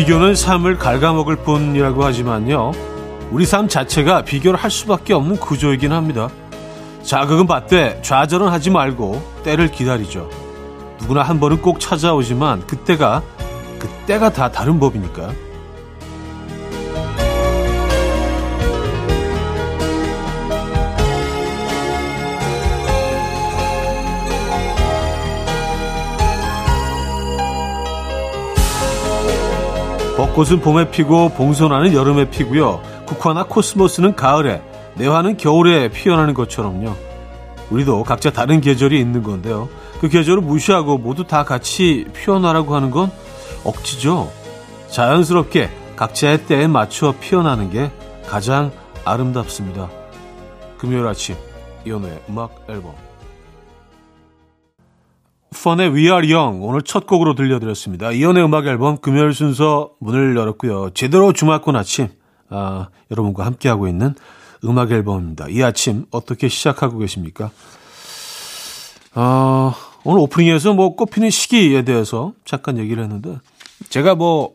비교는 삶을 갉아먹을 뿐이라고 하지만요. 우리 삶 자체가 비교를 할 수밖에 없는 구조이긴 합니다. 자극은 받되 좌절은 하지 말고 때를 기다리죠. 누구나 한 번은 꼭 찾아오지만 그때가 그때가 다 다른 법이니까. 벚꽃은 봄에 피고 봉선화는 여름에 피고요. 국화나 코스모스는 가을에, 내화는 겨울에 피어나는 것처럼요. 우리도 각자 다른 계절이 있는 건데요. 그 계절을 무시하고 모두 다 같이 피어나라고 하는 건 억지죠. 자연스럽게 각자의 때에 맞춰 피어나는 게 가장 아름답습니다. 금요일 아침 이연우의 음악 앨범 펀의 We Are Young 오늘 첫 곡으로 들려드렸습니다. 이연의 음악 앨범 금요일 순서 문을 열었고요. 제대로 주말권 아침 아, 여러분과 함께하고 있는 음악 앨범입니다. 이 아침 어떻게 시작하고 계십니까? 아, 오늘 오프닝에서 뭐 꽃피는 시기에 대해서 잠깐 얘기를 했는데 제가 뭐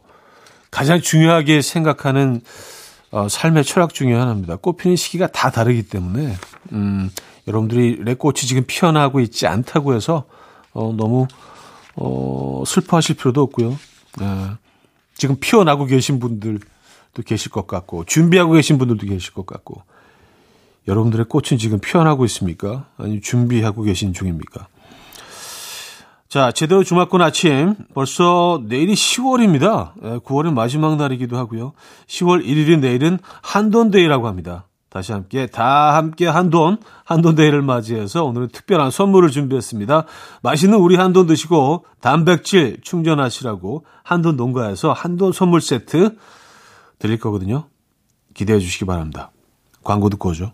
가장 중요하게 생각하는 어, 삶의 철학 중에 하나입니다. 꽃피는 시기가 다 다르기 때문에 음, 여러분들이 내 꽃이 지금 피어나고 있지 않다고 해서 어, 너무 어, 슬퍼하실 필요도 없고요. 예, 지금 피어나고 계신 분들도 계실 것 같고 준비하고 계신 분들도 계실 것 같고 여러분들의 꽃은 지금 피어나고 있습니까? 아니면 준비하고 계신 중입니까? 자, 제대로 주말권 아침. 벌써 내일이 10월입니다. 9월의 마지막 날이기도 하고요. 10월 1일인 내일은 한돈데이라고 합니다. 다시 함께 다 함께 한돈 한돈데이를 맞이해서 오늘은 특별한 선물을 준비했습니다. 맛있는 우리 한돈 드시고 단백질 충전하시라고 한돈 농가에서 한돈 선물 세트 드릴 거거든요. 기대해 주시기 바랍니다. 광고 듣고 오죠.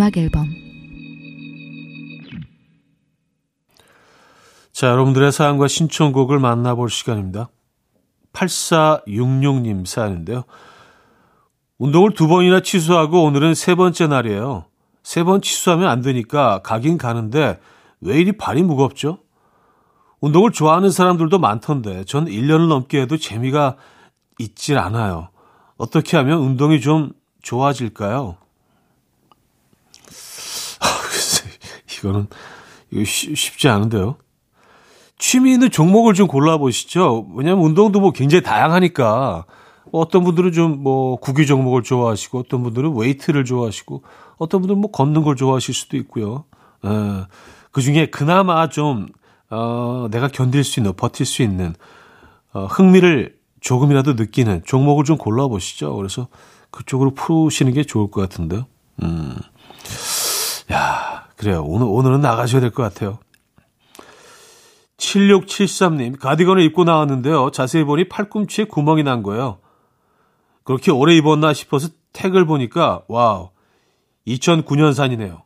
음악 앨범 자, 여러분들의 사연과 신청곡을 만나볼 시간입니다. 8466님 사연인데요. 운동을 두 번이나 취소하고 오늘은 세 번째 날이에요. 세 번 취소하면 안 되니까 가긴 가는데 왜 이리 발이 무겁죠? 운동을 좋아하는 사람들도 많던데 전 1년을 넘게 해도 재미가 있질 않아요. 어떻게 하면 운동이 좀 좋아질까요? 이거는 이거 쉽지 않은데요. 취미 있는 종목을 좀 골라보시죠. 왜냐하면 운동도 뭐 굉장히 다양하니까 뭐 어떤 분들은 좀 뭐 구기 종목을 좋아하시고 어떤 분들은 웨이트를 좋아하시고 어떤 분들은 뭐 걷는 걸 좋아하실 수도 있고요. 에, 예. 그 중에 그나마 좀 어, 내가 견딜 수 있는 버틸 수 있는 어, 흥미를 조금이라도 느끼는 종목을 좀 골라보시죠. 그래서 그쪽으로 푸시는 게 좋을 것 같은데요. 음. 야, 그래요. 오늘, 오늘은 나가셔야 될 것 같아요. 7673님, 가디건을 입고 나왔는데요. 자세히 보니 팔꿈치에 구멍이 난 거예요. 그렇게 오래 입었나 싶어서 택을 보니까, 와우, 2009년산이네요.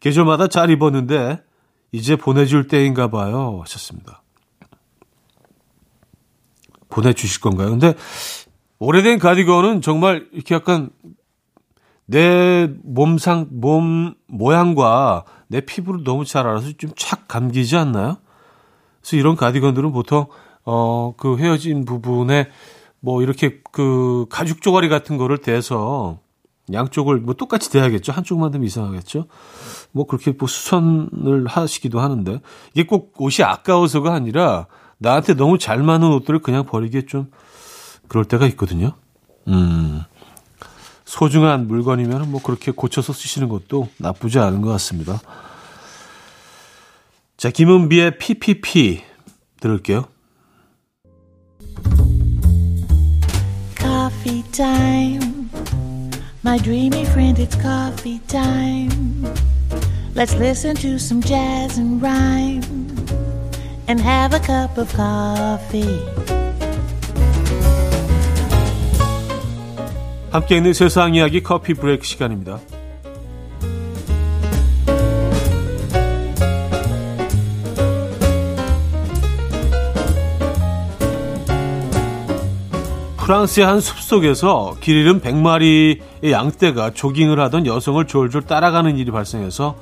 계절마다 잘 입었는데, 이제 보내줄 때인가 봐요. 하셨습니다. 보내주실 건가요? 근데, 오래된 가디건은 정말 이렇게 약간 내 몸상, 몸 모양과 내 피부를 너무 잘 알아서 좀 착 감기지 않나요? 그래서 이런 가디건들은 보통, 어, 그 헤어진 부분에 뭐 이렇게 그 가죽 조가리 같은 거를 대서 양쪽을 뭐 똑같이 대야겠죠. 한쪽만 되면 이상하겠죠. 뭐 그렇게 뭐 수선을 하시기도 하는데 이게 꼭 옷이 아까워서가 아니라 나한테 너무 잘 맞는 옷들을 그냥 버리기에 좀 그럴 때가 있거든요. 음. 소중한 물건이면 뭐 그렇게 고쳐서 쓰시는 것도 나쁘지 않은 것 같습니다. 자, 김은비의 PPP 들을게요. Coffee time. My dreamy friend, it's coffee time. Let's listen to some jazz and rhyme and have a cup of coffee. 함께 있는 세상 이야기 커피 브레이크 시간입니다. 프랑스의 한 숲속에서 길 잃은 100마리의 양떼가 조깅을 하던 여성을 졸졸 따라가는 일이 발생해서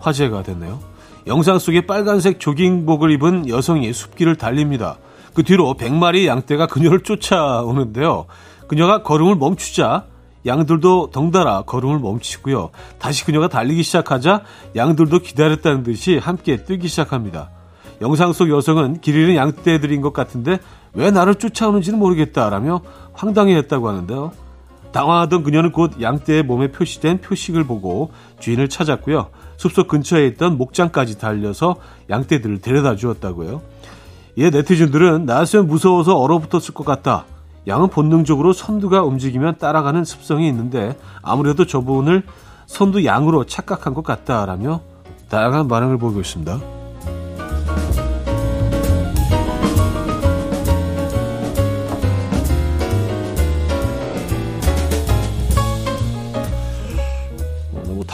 화제가 됐네요. 영상 속에 빨간색 조깅복을 입은 여성이 숲길을 달립니다. 그 뒤로 100마리 양떼가 그녀를 쫓아오는데요. 그녀가 걸음을 멈추자 양들도 덩달아 걸음을 멈추고요. 다시 그녀가 달리기 시작하자 양들도 기다렸다는 듯이 함께 뛰기 시작합니다. 영상 속 여성은 길 잃은 양떼들인 것 같은데 왜 나를 쫓아오는지는 모르겠다라며 황당해했다고 하는데요. 당황하던 그녀는 곧 양떼의 몸에 표시된 표식을 보고 주인을 찾았고요. 숲속 근처에 있던 목장까지 달려서 양떼들을 데려다 주었다고요. 이에 네티즌들은 나였으면 무서워서 얼어붙었을 것 같다. 양은 본능적으로 선두가 움직이면 따라가는 습성이 있는데 아무래도 저분을 선두 양으로 착각한 것 같다라며 다양한 반응을 보이고 있습니다.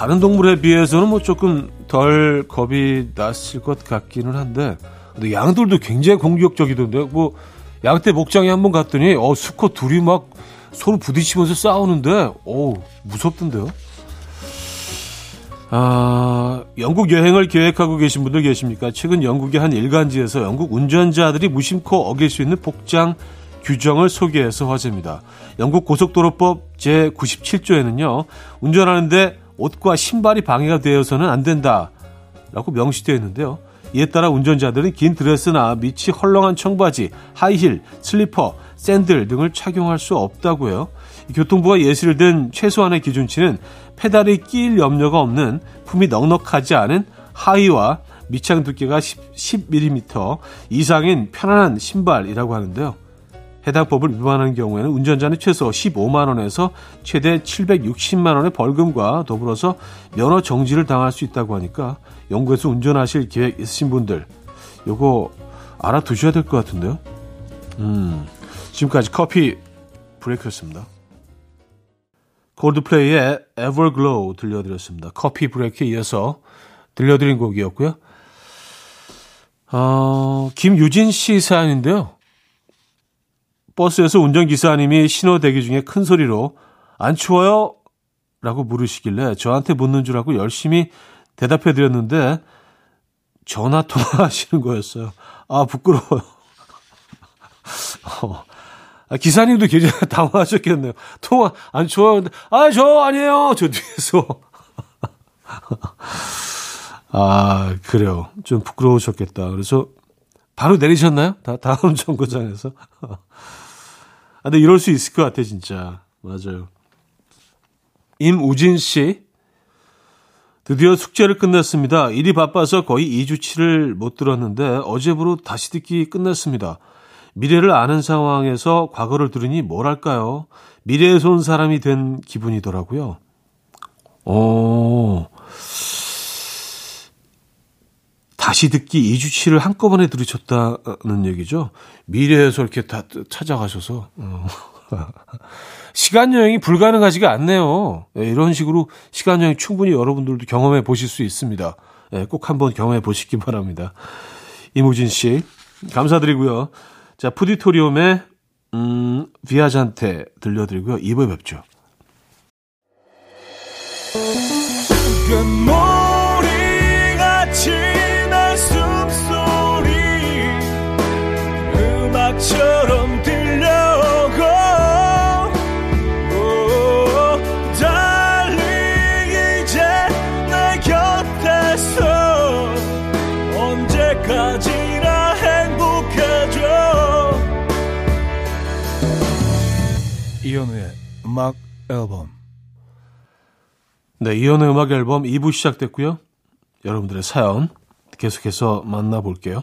다른 동물에 비해서는 뭐 조금 덜 겁이 났을 것 같기는 한데, 근데 양들도 굉장히 공격적이던데, 뭐, 양떼 목장에 한 번 갔더니, 어, 수컷 둘이 막 서로 부딪히면서 싸우는데, 어 무섭던데요? 아, 영국 여행을 계획하고 계신 분들 계십니까? 최근 영국의 한 일간지에서 영국 운전자들이 무심코 어길 수 있는 복장 규정을 소개해서 화제입니다. 영국 고속도로법 제97조에는요, 운전하는데 옷과 신발이 방해가 되어서는 안 된다 라고 명시되어 있는데요. 이에 따라 운전자들은 긴 드레스나 밑이 헐렁한 청바지, 하이힐, 슬리퍼, 샌들 등을 착용할 수 없다고요. 교통부가 예시를 든 최소한의 기준치는 페달이 끼일 염려가 없는 품이 넉넉하지 않은 하의와 밑창 두께가 10, 10mm 이상인 편안한 신발이라고 하는데요. 해당 법을 위반하는 경우에는 운전자는 최소 15만 원에서 최대 760만 원의 벌금과 더불어서 면허 정지를 당할 수 있다고 하니까 영국에서 운전하실 계획 있으신 분들 요거 알아두셔야 될 것 같은데요. 음, 지금까지 커피 브레이크였습니다. 골드플레이의 Everglow 들려드렸습니다. 커피 브레이크에 이어서 들려드린 곡이었고요. 어, 김유진 씨 사연인데요. 버스에서 운전기사님이 신호 대기 중에 큰 소리로 안 추워요? 라고 물으시길래 저한테 묻는 줄 알고 열심히 대답해 드렸는데 전화 통화하시는 거였어요. 아, 부끄러워요. 어. 아, 기사님도 굉장히 당황하셨겠네요. 통화 안 추워요? 아, 저 아니에요. 저 뒤에서. 아, 그래요. 좀 부끄러우셨겠다. 그래서 바로 내리셨나요? 다, 다음 정거장에서. 아, 근데 이럴 수 있을 것 같아, 진짜. 맞아요. 임우진 씨. 드디어 숙제를 끝냈습니다. 일이 바빠서 거의 2주치를 못 들었는데 어제부로 다시 듣기 끝냈습니다. 미래를 아는 상황에서 과거를 들으니 뭐랄까요? 미래에서 온 사람이 된 기분이더라고요. 어, 다시 듣기 2주치를 한꺼번에 들으셨다는 얘기죠. 미래에서 이렇게 다 찾아가셔서. 어. 시간 여행이 불가능하지가 않네요. 네, 이런 식으로 시간 여행 충분히 여러분들도 경험해 보실 수 있습니다. 네, 꼭 한번 경험해 보시기 바랍니다. 이무진 씨, 감사드리고요. 자, 푸디토리움의 음, 비아잔테 들려드리고요. 2부에 뵙죠. 음악 앨범 네, 이현우의 음악 앨범 2부 시작됐고요. 여러분들의 사연 계속해서 만나볼게요.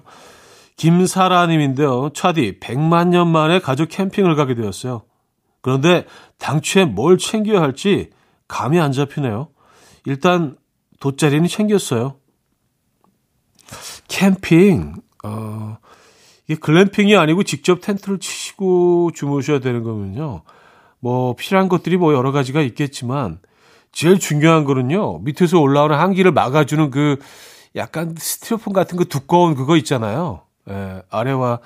김사라님인데요. 차디 100만 년 만에 가족 캠핑을 가게 되었어요. 그런데 당초에 뭘 챙겨야 할지 감이 안 잡히네요. 일단 돗자리는 챙겼어요. 캠핑, 어, 이게 글램핑이 아니고 직접 텐트를 치시고 주무셔야 되는 거면요. 뭐 필요한 것들이 뭐 여러 가지가 있겠지만 제일 중요한 거는요. 밑에서 올라오는 한기를 막아주는 그 약간 스티로폼 같은 거 두꺼운 그거 있잖아요. 예, 아래와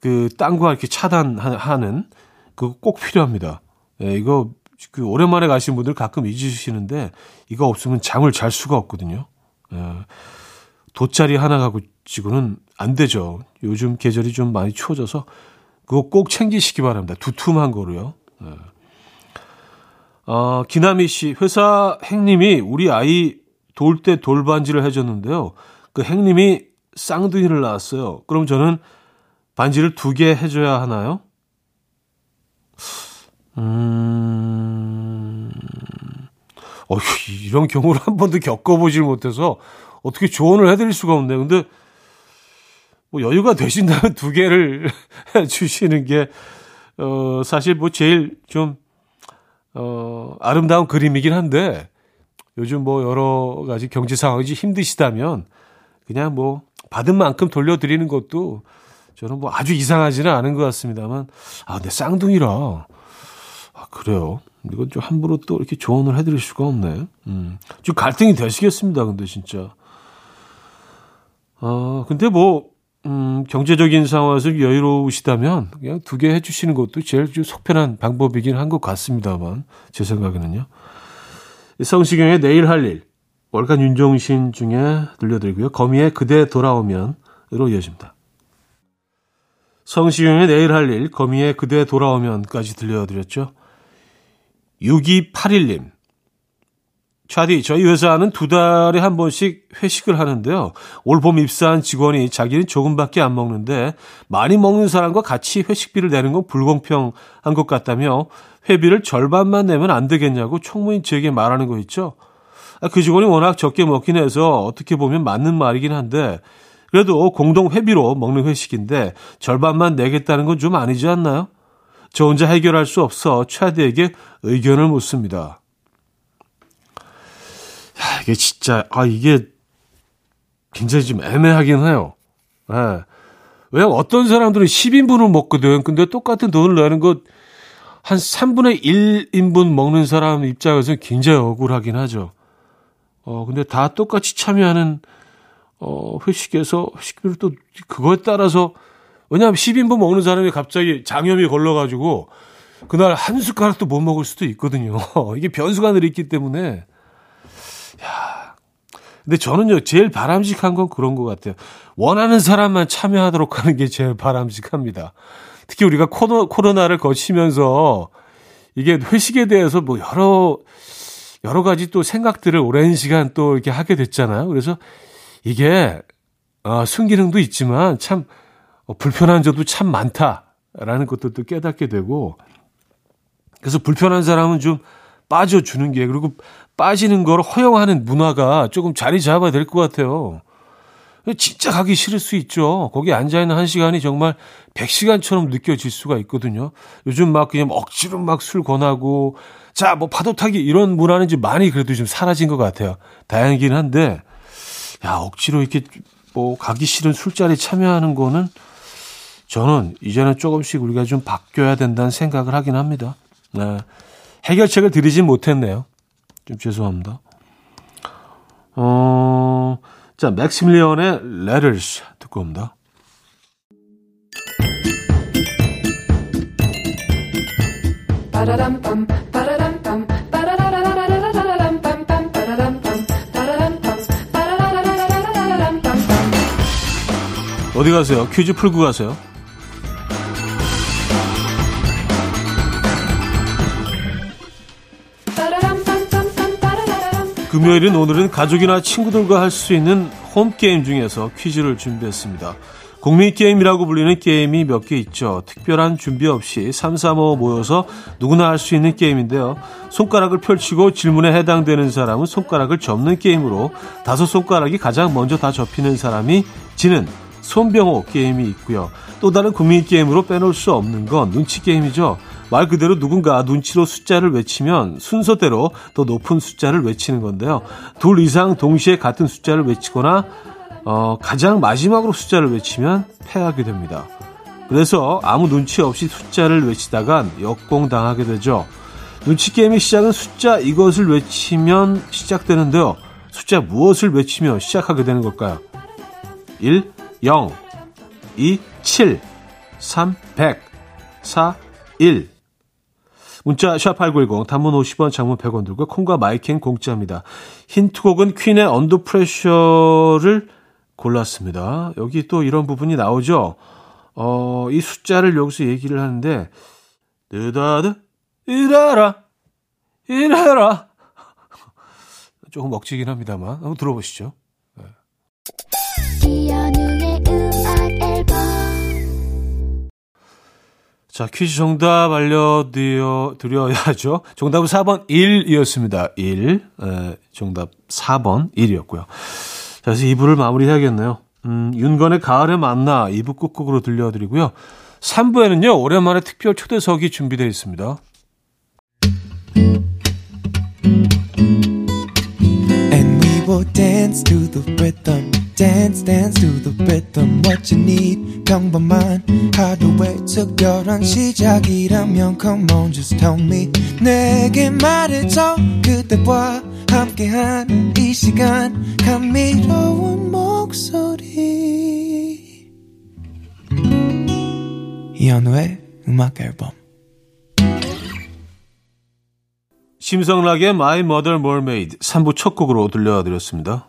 그 땅과 이렇게 차단하는 그거 꼭 필요합니다. 예, 이거 그 오랜만에 가신 분들 가끔 잊으시는데 이거 없으면 잠을 잘 수가 없거든요. 예, 돗자리 하나 가지고는 안 되죠. 요즘 계절이 좀 많이 추워져서 그거 꼭 챙기시기 바랍니다. 두툼한 거로요. 예. 어, 기나미 씨, 회사 행님이 우리 아이 돌 때 돌반지를 해줬는데요. 그 행님이 쌍둥이를 낳았어요. 그럼 저는 반지를 두 개 해줘야 하나요? 음, 어, 이런 경우를 한 번도 겪어보질 못해서 어떻게 조언을 해드릴 수가 없네요. 근데 뭐 여유가 되신다면 두 개를 주시는 게, 어, 사실 뭐 제일 좀, 어, 아름다운 그림이긴 한데, 요즘 뭐 여러 가지 경제 상황이 힘드시다면, 그냥 뭐 받은 만큼 돌려드리는 것도 저는 뭐 아주 이상하지는 않은 것 같습니다만, 아, 근데 쌍둥이라, 아, 그래요. 이건 좀 함부로 또 이렇게 조언을 해드릴 수가 없네. 음. 좀 갈등이 되시겠습니다, 근데 진짜. 아, 근데 뭐, 음, 경제적인 상황에서 여유로우시다면 그냥 두 개 해주시는 것도 제일 좀 속편한 방법이긴 한 것 같습니다만, 제 생각에는요. 성시경의 내일 할 일, 월간 윤종신 중에 들려드리고요. 거미의 그대 돌아오면으로 이어집니다. 성시경의 내일 할 일, 거미의 그대 돌아오면까지 들려드렸죠. 6281님. 차디, 저희 회사는 두 달에 한 번씩 회식을 하는데요. 올봄 입사한 직원이 자기는 조금밖에 안 먹는데 많이 먹는 사람과 같이 회식비를 내는 건 불공평한 것 같다며 회비를 절반만 내면 안 되겠냐고 총무인 측에게 말하는 거 있죠. 아, 그 직원이 워낙 적게 먹긴 해서 어떻게 보면 맞는 말이긴 한데 그래도 공동 회비로 먹는 회식인데 절반만 내겠다는 건 좀 아니지 않나요? 저 혼자 해결할 수 없어 차디에게 의견을 묻습니다. 야, 이게 진짜, 아, 이게 굉장히 좀 애매하긴 해요. 예. 네. 왜 어떤 사람들은 10인분을 먹거든. 근데 똑같은 돈을 내는 것, 한 3분의 1인분 먹는 사람 입장에서는 굉장히 억울하긴 하죠. 어, 근데 다 똑같이 참여하는, 어, 회식에서, 회식비를 또, 그거에 따라서, 왜냐하면 10인분 먹는 사람이 갑자기 장염이 걸러가지고, 그날 한 숟가락도 못 먹을 수도 있거든요. 이게 변수가 늘 있기 때문에, 야. 근데 저는요, 제일 바람직한 건 그런 것 같아요. 원하는 사람만 참여하도록 하는 게 제일 바람직합니다. 특히 우리가 코로, 코로나를 거치면서 이게 회식에 대해서 뭐 여러, 여러 가지 또 생각들을 오랜 시간 또 이렇게 하게 됐잖아요. 그래서 이게, 어, 순기능도 있지만 참, 어, 불편한 점도 참 많다라는 것도 또 깨닫게 되고, 그래서 불편한 사람은 좀 빠져주는 게, 그리고 빠지는 걸 허용하는 문화가 조금 자리 잡아야 될 것 같아요. 진짜 가기 싫을 수 있죠. 거기 앉아있는 한 시간이 정말 100시간처럼 느껴질 수가 있거든요. 요즘 막 그냥 억지로 막 술 권하고, 자, 뭐 파도 타기 이런 문화는 좀 많이 그래도 좀 사라진 것 같아요. 다행이긴 한데, 야, 억지로 이렇게 뭐 가기 싫은 술자리 참여하는 거는 저는 이제는 조금씩 우리가 좀 바뀌어야 된다는 생각을 하긴 합니다. 네. 해결책을 드리진 못했네요. 좀 죄송합니다. 어, 자, 맥시밀리언의 Letters 듣고 옵니다. 어디 가세요? 퀴즈 풀고 가세요. 금요일인 오늘은 가족이나 친구들과 할 수 있는 홈게임 중에서 퀴즈를 준비했습니다. 국민게임이라고 불리는 게임이 몇 개 있죠. 특별한 준비 없이 3, 3, 5 모여서 누구나 할 수 있는 게임인데요. 손가락을 펼치고 질문에 해당되는 사람은 손가락을 접는 게임으로 다섯 손가락이 가장 먼저 다 접히는 사람이 지는 손병호 게임이 있고요. 또 다른 국민 게임으로 빼놓을 수 없는 건 눈치 게임이죠. 말 그대로 누군가 눈치로 숫자를 외치면 순서대로 더 높은 숫자를 외치는 건데요. 둘 이상 동시에 같은 숫자를 외치거나 어, 가장 마지막으로 숫자를 외치면 패하게 됩니다. 그래서 아무 눈치 없이 숫자를 외치다간 역공당하게 되죠. 눈치 게임의 시작은 숫자 이것을 외치면 시작되는데요. 숫자 무엇을 외치며 시작하게 되는 걸까요? 1. 0 2. 7 3. 100 4. 1 문자 샵8910 단문 50원 장문 100원 들고 콩과 마이K는 공짜입니다. 힌트곡은 퀸의 Under Pressure를 골랐습니다. 여기 또 이런 부분이 나오죠. 어, 이 숫자를 여기서 얘기를 하는데 느다드 이래라 이래라 조금 먹지긴 합니다만 한번 들어보시죠. 네. 자, 퀴즈 정답 알려드려, 드려야죠. 정답은 4번 1이었습니다. 1. 에, 정답 4번 1이었고요. 자, 그래서 2부를 마무리해야겠네요. 음, 윤건의 가을에 만나 2부 끝곡으로 들려드리고요. 3부에는요, 오랜만에 특별 초대석이 준비되어 있습니다. And we will dance to the rhythm. Dance dance to the rhythm what you need 평범한 하루의 특별한 시작이라면 come on just tell me 내게 말해줘 그대와 함께한 이 시간 감미로운 목소리 이현우의 음악 앨범 심성락의 My Mother Mermaid 3부 첫 곡으로 들려드렸습니다.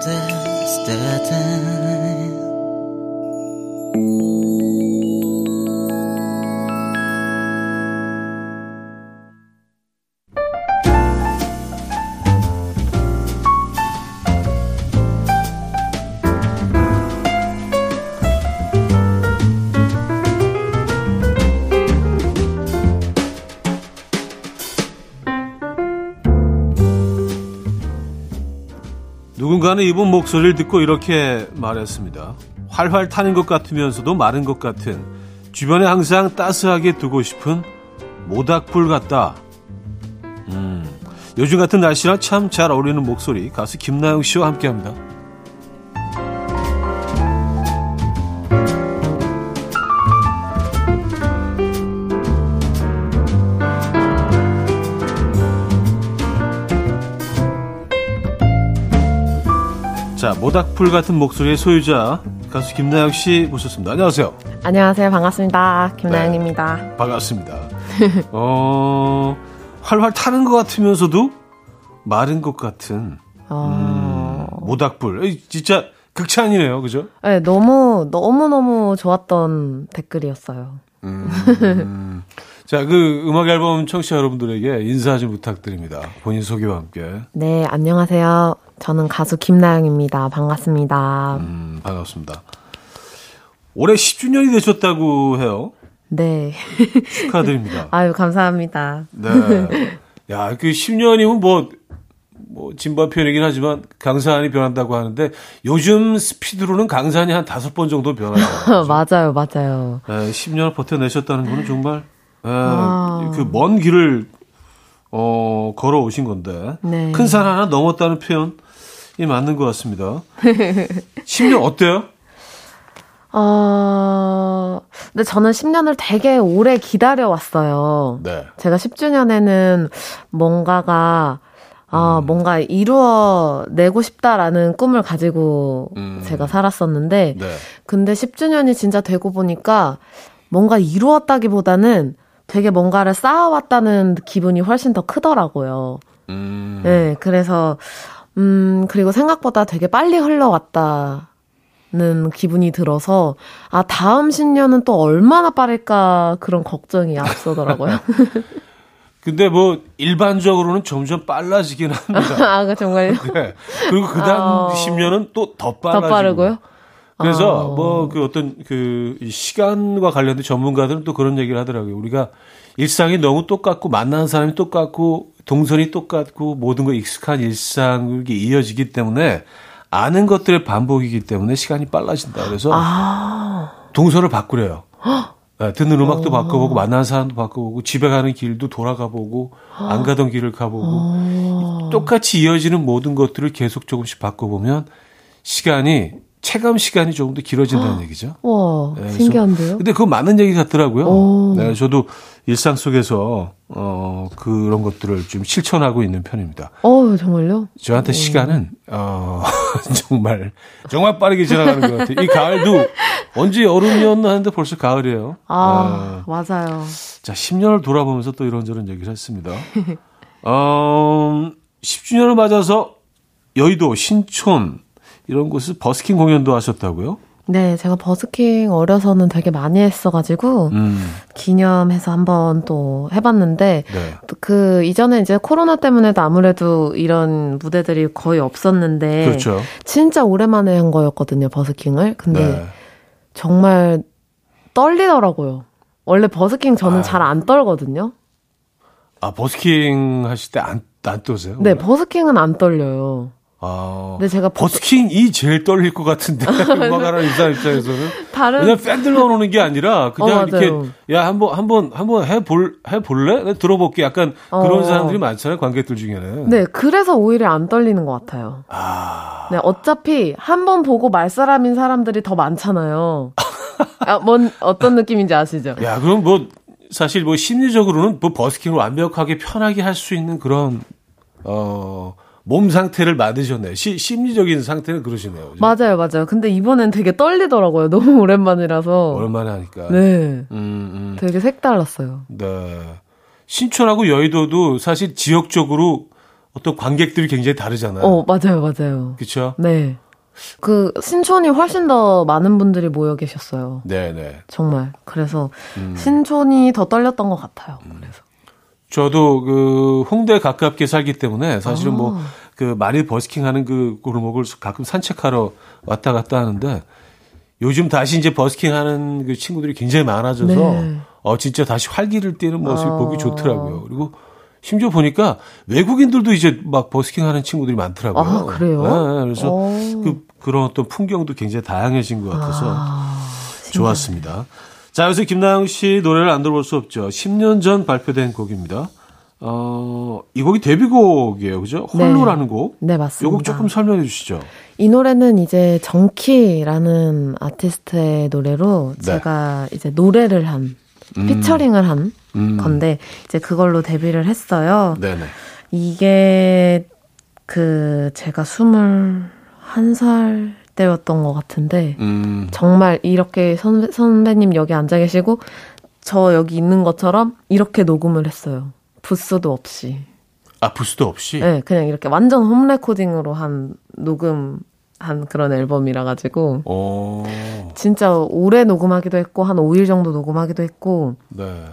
The step, 누군가는 이분 목소리를 듣고 이렇게 말했습니다. 활활 타는 것 같으면서도 마른 것 같은 주변에 항상 따스하게 두고 싶은 모닥불 같다. 음, 요즘 같은 날씨랑 참 잘 어울리는 목소리 가수 김나영 씨와 함께합니다. 자, 모닥불 같은 목소리의 소유자 가수 김나영 씨 모셨습니다. 안녕하세요. 안녕하세요. 반갑습니다. 김나영입니다. 네, 반갑습니다. 어, 활활 타는 것 같으면서도 마른 것 같은 어... 음, 모닥불. 진짜 극찬이네요, 그죠? 네, 너무 너무 너무 좋았던 댓글이었어요. 음, 자, 그 음악 앨범 청취자 여러분들에게 인사 좀 부탁드립니다. 본인 소개와 함께. 네, 안녕하세요. 저는 가수 김나영입니다. 반갑습니다. 음, 반갑습니다. 올해 10주년이 되셨다고 해요. 네. 축하드립니다. 아유, 감사합니다. 네. 야, 그 10년이면 뭐, 뭐, 진부한 표현이긴 하지만 강산이 변한다고 하는데 요즘 스피드로는 강산이 한 다섯 번 정도 변하죠. 맞아요, 맞아요. 네, 10년을 버텨내셨다는 거는 정말 아. 그먼 길을 어, 걸어 오신 건데 네. 큰산 하나 넘었다는 표현이 맞는 것 같습니다. 10년 어때요? 어, 근데 저는 10년을 되게 오래 기다려왔어요. 네. 제가 10주년에는 뭔가가, 아, 음. 뭔가 이루어내고 싶다라는 꿈을 가지고 음. 제가 살았었는데, 네. 근데 10주년이 진짜 되고 보니까 뭔가 이루었다기보다는 되게 뭔가를 쌓아왔다는 기분이 훨씬 더 크더라고요. 음. 네, 그래서, 음, 그리고 생각보다 되게 빨리 흘러왔다. 는 기분이 들어서 아 다음 10년은 또 얼마나 빠를까 그런 걱정이 앞서더라고요. 근데 뭐 일반적으로는 점점 빨라지긴 합니다. 아, 그 정말요? 네. 그리고 그다음 어... 10년은 또 더 빨라지고. 더 빠르고요? 그래서 어... 뭐그 어떤 그 시간과 관련된 전문가들은 또 그런 얘기를 하더라고요. 우리가 일상이 너무 똑같고 만나는 사람이 똑같고 동선이 똑같고 모든 거 익숙한 일상이 이어지기 때문에 아는 것들의 반복이기 때문에 시간이 빨라진다. 그래서 아. 동선을 바꾸래요. 네, 듣는 음악도 오. 바꿔보고 만나는 사람도 바꿔보고 집에 가는 길도 돌아가 보고 안 가던 길을 가보고 오. 똑같이 이어지는 모든 것들을 계속 조금씩 바꿔보면 시간이 체감 시간이 조금 더 길어진다는 얘기죠. 와, 네, 신기한데요? 근데 그거 맞는 얘기 같더라고요. 네, 저도 일상 속에서 어 그런 것들을 좀 실천하고 있는 편입니다. 어, 정말요? 저한테 오. 시간은 어 정말 정말 빠르게 지나가는 것 같아요. 이 가을도 언제 여름이었나 하는데 벌써 가을이에요. 아, 네. 맞아요. 자, 10년을 돌아보면서 또 이런저런 얘기를 했습니다. 어, 10주년을 맞아서 여의도 신촌 이런 곳을 버스킹 공연도 하셨다고요? 네, 제가 버스킹 어려서는 되게 많이 했어가지고, 음. 기념해서 한번 또 해봤는데, 네. 그 이전에 이제 코로나 때문에도 아무래도 이런 무대들이 거의 없었는데, 그렇죠. 진짜 오랜만에 한 거였거든요, 버스킹을. 근데 네. 정말 떨리더라고요. 원래 버스킹 저는 아. 잘안 떨거든요. 아, 버스킹 하실 때 안, 안 떠세요? 네, 버스킹은 안 떨려요. 아. 근데 제가 버스킹이 제일 떨릴 것 같은데 음악하는 인사 입장에서는 다른 그냥 팬들만 오는 게 아니라 그냥 어, 이렇게 야 한번 한번 한번 해볼 해볼래? 내가 들어볼게 약간 어. 그런 사람들이 많잖아요 관객들 중에는. 네, 그래서 오히려 안 떨리는 것 같아요. 아. 네, 어차피 한 번 보고 말 사람인 사람들이 더 많잖아요. 아, 뭔 어떤 느낌인지 아시죠? 야, 그럼 뭐 사실 뭐 심리적으로는 뭐 버스킹을 완벽하게 편하게 할 수 있는 그런 어. 몸 상태를 만드셨네요. 시, 심리적인 상태는 그러시네요. 그죠? 맞아요, 맞아요. 근데 이번엔 되게 떨리더라고요. 너무 오랜만이라서. 오랜만에 하니까. 네. 음, 음. 되게 색달랐어요. 네. 신촌하고 여의도도 사실 지역적으로 어떤 관객들이 굉장히 다르잖아요. 어, 맞아요, 맞아요. 그렇죠? 네. 그 신촌이 훨씬 더 많은 분들이 모여 계셨어요. 네, 네. 정말. 그래서 음. 신촌이 더 떨렸던 것 같아요. 그래서. 저도 그 홍대 가깝게 살기 때문에 사실은 뭐 아. 뭐그 많이 버스킹 하는 그 골목을 가끔 산책하러 왔다 갔다 하는데 요즘 다시 이제 버스킹 하는 그 친구들이 굉장히 많아져서 네. 어 진짜 다시 활기를 띠는 모습이 아. 보기 좋더라고요. 그리고 심지어 보니까 외국인들도 이제 막 버스킹 하는 친구들이 많더라고요. 아, 그래요? 네, 그래서 오. 그 그런 어떤 풍경도 굉장히 다양해진 것 같아서 아, 좋았습니다. 자, 여기서 김나영 씨 노래를 안 들어볼 수 없죠. 10년 전 발표된 곡입니다. 어, 이 곡이 데뷔곡이에요. 그죠? 홀로라는 네. 곡. 네, 맞습니다. 이 곡 조금 설명해 주시죠. 이 노래는 이제 정키라는 아티스트의 노래로 네. 제가 이제 노래를 한, 음. 피처링을 한 음. 건데, 이제 그걸로 데뷔를 했어요. 네네. 이게 그 제가 21살 때였던 것 같은데 음. 정말 이렇게 선배, 선배님 여기 앉아 계시고 저 여기 있는 것처럼 이렇게 녹음을 했어요. 부스도 없이. 아 부스도 없이? 네, 그냥 이렇게 완전 홈 레코딩으로 한 녹음 한 그런 앨범이라 가지고 오. 진짜 오래 녹음하기도 했고 한 5일 정도 녹음하기도 했고 네.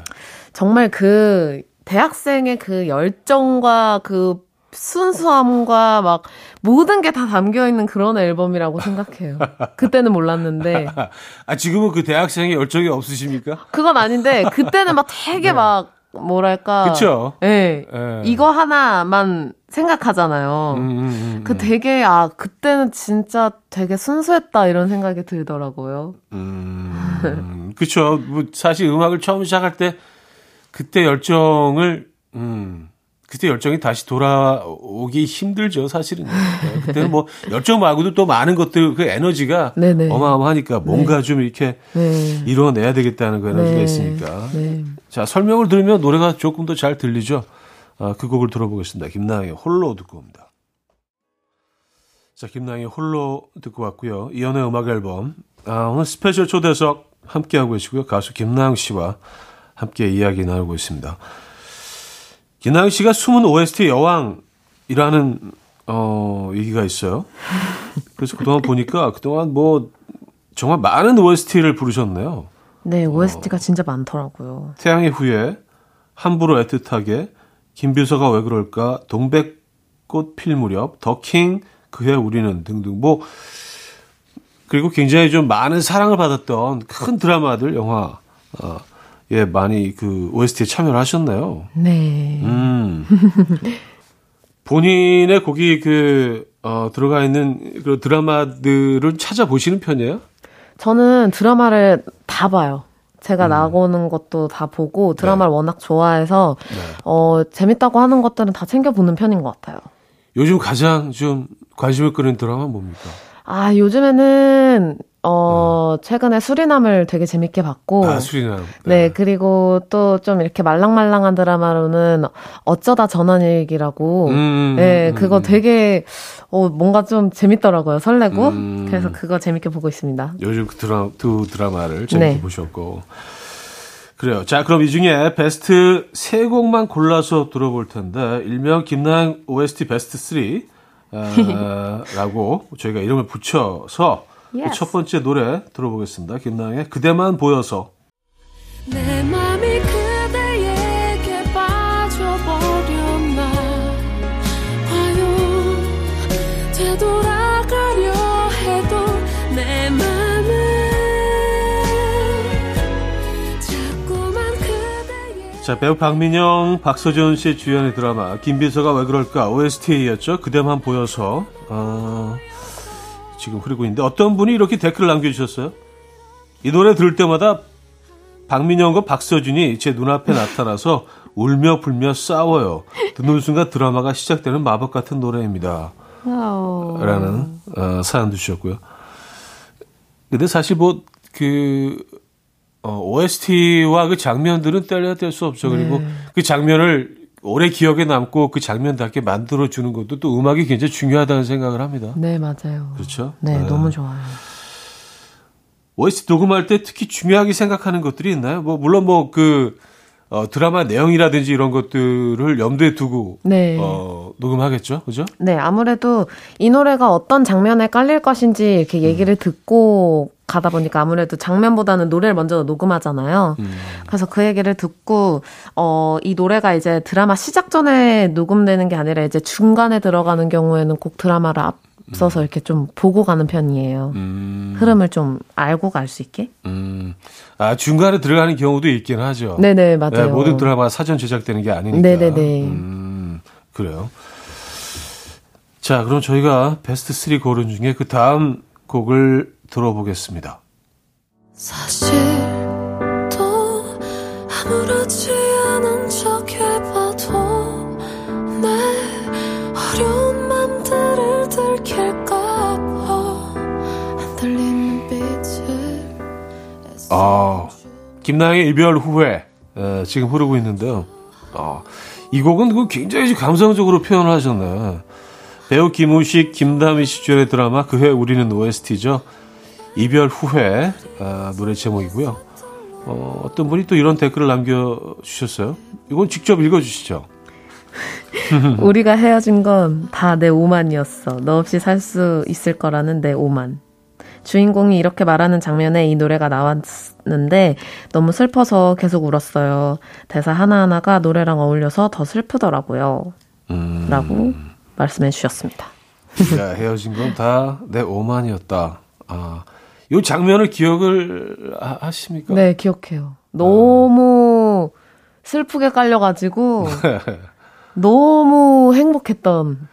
정말 그 대학생의 그 열정과 그 순수함과 막 모든 게 다 담겨 있는 그런 앨범이라고 생각해요. 그때는 몰랐는데. 아 지금은 그 대학생의 열정이 없으십니까? 그건 아닌데 그때는 막 되게 네. 막 뭐랄까. 그쵸. 예. 네. 이거 하나만 생각하잖아요. 음, 음, 음, 그 음. 되게, 아, 그때는 진짜 되게 순수했다 이런 생각이 들더라고요. 음, 그쵸. 뭐 사실 음악을 처음 시작할 때 그때 열정을, 음, 그때 열정이 다시 돌아오기 힘들죠, 사실은. 네, 그때는 뭐 열정 말고도 또 많은 것들 그 에너지가 네네. 어마어마하니까 뭔가 네. 좀 이렇게 네. 이뤄내야 되겠다는 그 에너지가 네. 있으니까. 네. 자, 설명을 들으면 노래가 조금 더 잘 들리죠. 아, 그 곡을 들어보겠습니다. 김나영의 홀로 듣고 옵니다. 자, 김나영의 홀로 듣고 왔고요. 이현우의 음악 앨범. 아, 오늘 스페셜 초대석 함께하고 계시고요. 가수 김나영 씨와 함께 이야기 나누고 있습니다. 김나영 씨가 숨은 OST 여왕이라는 어 얘기가 있어요. 그래서 그동안 보니까 그동안 뭐 정말 많은 OST를 부르셨네요. 네, OST가 어, 진짜 많더라고요. 태양의 후예, 함부로 애틋하게, 김비서가 왜 그럴까, 동백꽃 필 무렵, 더킹, 그해 우리는 등등 뭐 그리고 굉장히 좀 많은 사랑을 받았던 큰 드라마들 영화 어, 예, 많이 그 OST에 참여를 하셨나요? 네. 음. 본인의 곡이 그, 어, 들어가 있는 그 드라마들을 찾아보시는 편이에요? 저는 드라마를 다 봐요. 제가 음. 나오는 것도 다 보고 드라마를 네. 워낙 좋아해서 네. 어 재밌다고 하는 것들은 다 챙겨보는 편인 것 같아요. 요즘 가장 좀 관심을 끄는 드라마 뭡니까? 아 요즘에는 어, 최근에 수리남을 되게 재밌게 봤고. 아, 수리남. 네. 네 그리고 또 좀 이렇게 말랑말랑한 드라마로는 어쩌다 전원일기라고. 음, 네, 음, 그거 음. 되게, 어, 뭔가 좀 재밌더라고요. 설레고. 음. 그래서 그거 재밌게 보고 있습니다. 요즘 그 드라, 두 드라마를 재밌게 네. 보셨고. 그래요. 자, 그럼 이 중에 베스트 세 곡만 골라서 들어볼 텐데, 일명 김나영 OST 베스트 3, 아, 라고 저희가 이름을 붙여서 yes. 그 첫 번째 노래 들어보겠습니다. 김나영의 그대만 보여서. 자, 배우 박민영, 박서준 씨 주연의 드라마 김비서가 왜 그럴까 OST였죠. 그대만 보여서 어, 지금 흐르고 있는데 어떤 분이 이렇게 댓글을 남겨주셨어요. 이 노래 들을 때마다 박민영과 박서준이 제 눈앞에 나타나서 울며 불며 싸워요. 듣는 순간 드라마가 시작되는 마법 같은 노래입니다. 라는 어, 사연도 주셨고요. 근데 사실 뭐 그 어, OST와 그 장면들은 뗄래야 뗄수 없죠. 그리고 네. 그 장면을 오래 기억에 남고 그 장면답게 만들어 주는 것도 또 음악이 굉장히 중요하다는 생각을 합니다. 네, 맞아요. 그렇죠? 네, 네. 너무 좋아요. OST 녹음할 때 특히 중요하게 생각하는 것들이 있나요? 뭐 물론 뭐그 어, 드라마 내용이라든지 이런 것들을 염두에 두고 네. 어, 녹음하겠죠, 그죠? 네, 아무래도 이 노래가 어떤 장면에 깔릴 것인지 이렇게 얘기를 음. 듣고 가다 보니까 아무래도 장면보다는 노래를 먼저 녹음하잖아요. 음. 그래서 그 얘기를 듣고 어, 이 노래가 이제 드라마 시작 전에 녹음되는 게 아니라 이제 중간에 들어가는 경우에는 꼭 드라마를 앞 써서 음. 이렇게 좀 보고 가는 편이에요. 음. 흐름을 좀 알고 갈 수 있게. 음. 아, 중간에 들어가는 경우도 있긴 하죠. 네네, 맞아요. 네, 모든 드라마가 사전 제작되는 게 아니니까. 네네네. 음, 그래요. 자, 그럼 저희가 베스트 3 고른 중에 그 다음 곡을 들어보겠습니다. 사실 또 아무렇지 않은 척 해봐도 내 어려운 맘들을 들킬까봐 안 들리는 빛을 아, 김나영의 이별 후회 에, 지금 흐르고 있는데요. 아, 이 곡은 그 굉장히 감성적으로 표현을 하셨네. 배우 김우식, 김다미 씨 주연의 드라마 그해 우리는 OST죠. 이별 후회 아, 노래 제목이고요. 어, 어떤 분이 또 이런 댓글을 남겨주셨어요. 이건 직접 읽어주시죠. 우리가 헤어진 건 다 내 오만이었어. 너 없이 살 수 있을 거라는 내 오만. 주인공이 이렇게 말하는 장면에 이 노래가 나왔는데 너무 슬퍼서 계속 울었어요. 대사 하나하나가 노래랑 어울려서 더 슬프더라고요. 음... 라고 말씀해 주셨습니다. 야, 헤어진 건 다 내 오만이었다. 아, 요 장면을 기억을 하, 십니까 네, 기억해요. 너무 아. 슬프게 깔려가지고 너무 행복했던.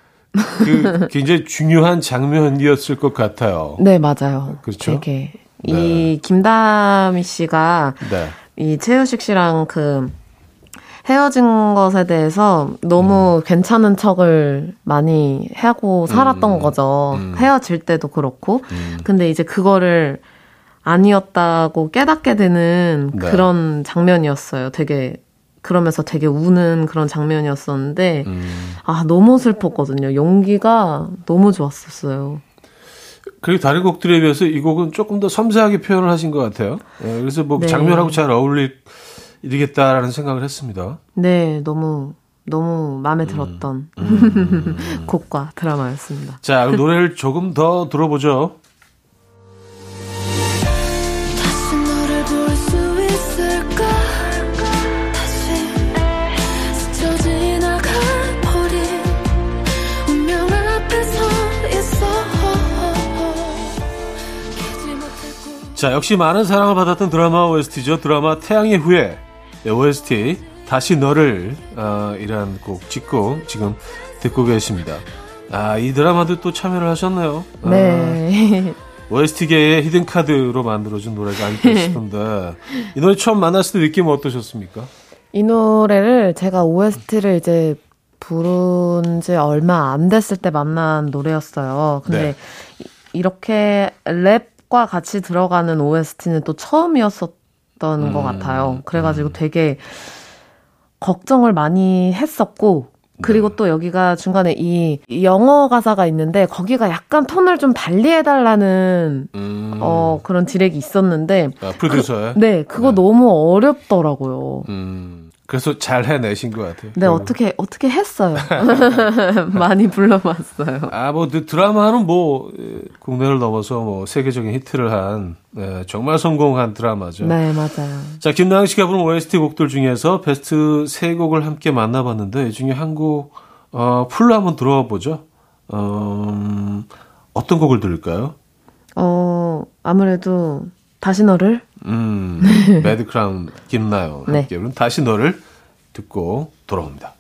그 굉장히 중요한 장면이었을 것 같아요. 네, 맞아요. 그렇죠. 되게 네. 이 김다미 씨가 네. 이 최효식 씨랑 그 헤어진 것에 대해서 너무 음. 괜찮은 척을 많이 하고 살았던 음. 거죠. 음. 헤어질 때도 그렇고. 음. 근데 이제 그거를 아니었다고 깨닫게 되는 네. 그런 장면이었어요. 되게 그러면서 되게 우는 그런 장면이었었는데 음. 아 너무 슬펐거든요. 연기가 너무 좋았었어요. 그리고 다른 곡들에 비해서 이 곡은 조금 더 섬세하게 표현을 하신 것 같아요. 네, 그래서 뭐 네. 장면하고 잘 어울릴 이르겠다라는 생각을 했습니다. 네, 너무 너무 마음에 들었던 음, 음, 음. 곡과 드라마였습니다. 자, 노래를 조금 더 들어보죠. 자, 역시 많은 사랑을 받았던 드라마 OST죠. 드라마 태양의 후예 OST 다시 너를 어, 이란 곡 짓고 지금 듣고 계십니다. 아, 이 드라마도 또 참여를 하셨네요. 아, 네. 아, OST계의 히든카드로 만들어진 노래가 아닐까 싶은데 이 노래 처음 만났을 때 느낌 어떠셨습니까? 이 노래를 제가 OST를 이제 부른 지 얼마 안 됐을 때 만난 노래였어요. 근데 네. 이렇게 랩과 같이 들어가는 OST는 또 처음이었었 있었던 음, 것 같아요. 그래가지고 음. 되게 걱정을 많이 했었고, 그리고 네. 또 여기가 중간에 이 영어 가사가 있는데 거기가 약간 톤을 좀 달리 해달라는 음. 어 그런 디렉이 있었는데 아, 프로듀서에 그, 네 그거 네. 너무 어렵더라고요. 음. 그래서 잘 해내신 것 같아요. 네, 결국. 어떻게, 어떻게 했어요. 많이 불러봤어요. 아, 뭐, 그 드라마는 뭐, 국내를 넘어서 뭐, 세계적인 히트를 한, 네, 정말 성공한 드라마죠. 네, 맞아요. 자, 김나영 씨가 부른 OST 곡들 중에서 베스트 세 곡을 함께 만나봤는데, 이 중에 한 곡, 어, full로 한번 들어봐 보죠. 어, 음, 어떤 곡을 들을까요? 어, 아무래도, 다시 너를? 음, 매드 클라운 김나영 네. 함께 부른 다시 너를 듣고 돌아옵니다.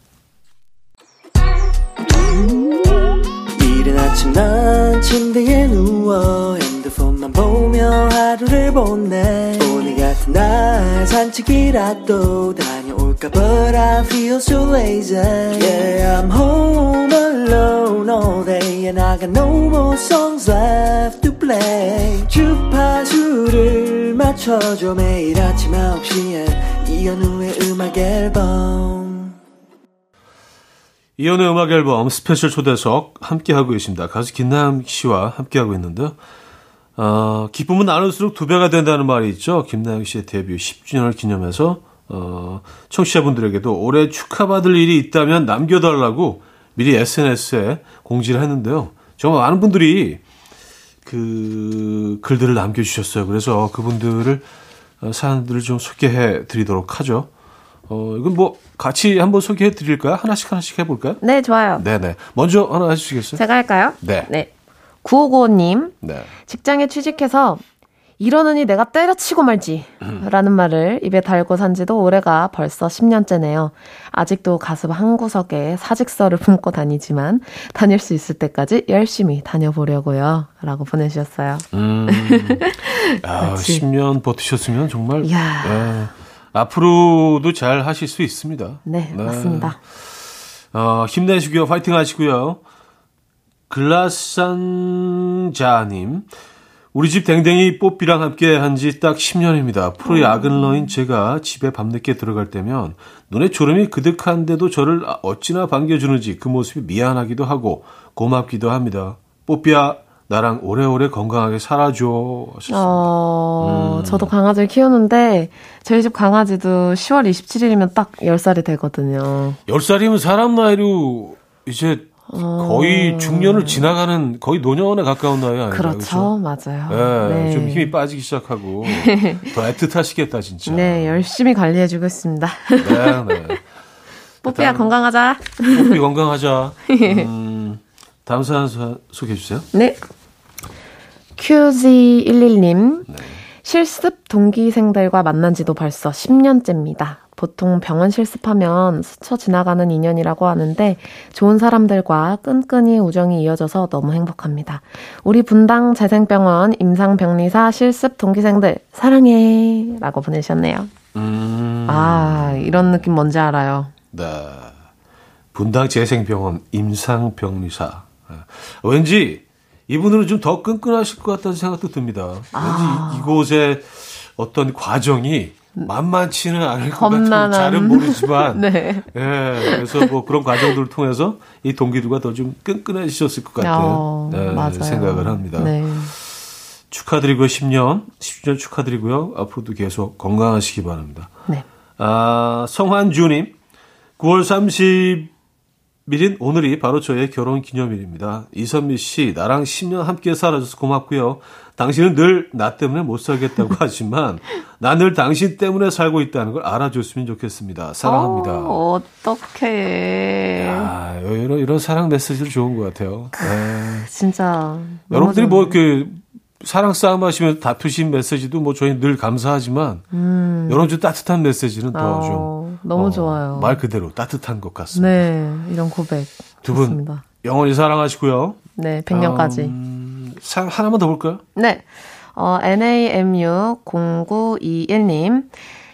이른 아침 난 침대에 누워 핸드폰만 보며 하루를 보내 오늘 같은 날 산책이라도 다녀올까 But I feel so lazy Yeah I'm home alone all day And I got no more songs left play 주파수를 맞춰줘 매일 아침 9시에 이현우의 음악 앨범 이현우의 음악 앨범 스페셜 초대석 함께하고 계십니다. 가수 김나영 씨와 함께하고 있는데요. 어, 기쁨은 나눌수록 두 배가 된다는 말이 있죠. 김나영 씨의 데뷔 10주년을 기념해서 어, 청취자분들에게도 올해 축하받을 일이 있다면 남겨달라고 미리 SNS에 공지를 했는데요. 정말 많은 분들이 그 글들을 남겨주셨어요. 그래서 그분들을 어, 사연들을 좀 소개해 드리도록 하죠. 어, 이건 뭐 같이 한번 소개해 드릴까요? 하나씩 하나씩 해볼까요? 네, 좋아요. 네네. 먼저 하나 해주시겠어요? 제가 할까요? 네. 네. 9595님, 네. 직장에 취직해서 이러느니 내가 때려치고 말지. 라는 말을 입에 달고 산 지도 올해가 벌써 10년째네요. 아직도 가슴 한 구석에 사직서를 품고 다니지만 다닐 수 있을 때까지 열심히 다녀보려고요. 라고 보내주셨어요. 음. 야, 10년 버티셨으면 정말. 야. 예, 앞으로도 잘 하실 수 있습니다. 네, 네. 맞습니다. 어, 힘내시고요. 파이팅 하시고요. 글라산자님. 우리 집 댕댕이 뽀삐랑 함께 한 지 딱 10년입니다. 프로 야근러인 제가 집에 밤늦게 들어갈 때면 눈에 졸음이 그득한데도 저를 어찌나 반겨주는지 그 모습이 미안하기도 하고 고맙기도 합니다. 뽀삐야, 나랑 오래오래 건강하게 살아줘. 어, 음. 저도 강아지를 키우는데 저희 집 강아지도 10월 27일이면 딱 10살이 되거든요. 10살이면 사람 나이로 이제 어... 거의 중년을 지나가는 거의 노년에 가까운 나이 아니에요? 그렇죠, 그렇죠? 맞아요. 네, 네, 좀 힘이 빠지기 시작하고 더 애틋하시겠다 진짜. 네, 열심히 관리해주고 있습니다. 네, 네. 뽀삐야 건강하자. 뽀삐 건강하자. 음, 다음 사연 소개해 주세요. 네. QZ11님. 네. 실습 동기생들과 만난 지도 벌써 10년째입니다. 보통 병원 실습하면 스쳐 지나가는 인연이라고 하는데 좋은 사람들과 끈끈이 우정이 이어져서 너무 행복합니다. 우리 분당 재생병원 임상병리사 실습 동기생들 사랑해 라고 보내셨네요. 음... 아 이런 느낌 뭔지 알아요. 네. 분당 재생병원 임상병리사. 네. 왠지 이분들은 좀 더 끈끈하실 것 같다는 생각도 듭니다. 왠지 아. 이곳에 어떤 과정이 만만치는 않을 것 같은 잘은 모르지만 네. 예, 그래서 뭐 그런 과정들을 통해서 이 동기들과 더 좀 끈끈해지셨을 것 같은 어, 네, 생각을 합니다. 네. 축하드리고 10년, 10년 축하드리고요. 앞으로도 계속 건강하시기 바랍니다. 네. 아, 성환주님, 9월 30 일인 오늘이 바로 저의 결혼 기념일입니다. 이선미 씨, 나랑 10년 함께 살아줘서 고맙고요. 당신은 늘 나 때문에 못 살겠다고 하지만 나 늘 당신 때문에 살고 있다는 걸 알아줬으면 좋겠습니다. 사랑합니다. 어, 어떡해. 야, 이런, 이런 사랑 메시지도 좋은 것 같아요. 네. 진짜. 여러분들이 뭐그 사랑 싸움 하시면 다투신 메시지도 뭐 저희 늘 감사하지만 음. 여러분 좀 따뜻한 메시지는 더좀 어, 너무 어, 좋아요. 말 그대로 따뜻한 것 같습니다. 네, 이런 고백 두 분 영원히 사랑하시고요. 네, 100년까지. 음, 사 하나만 더 볼까요? 네. 어, NAMU0921님.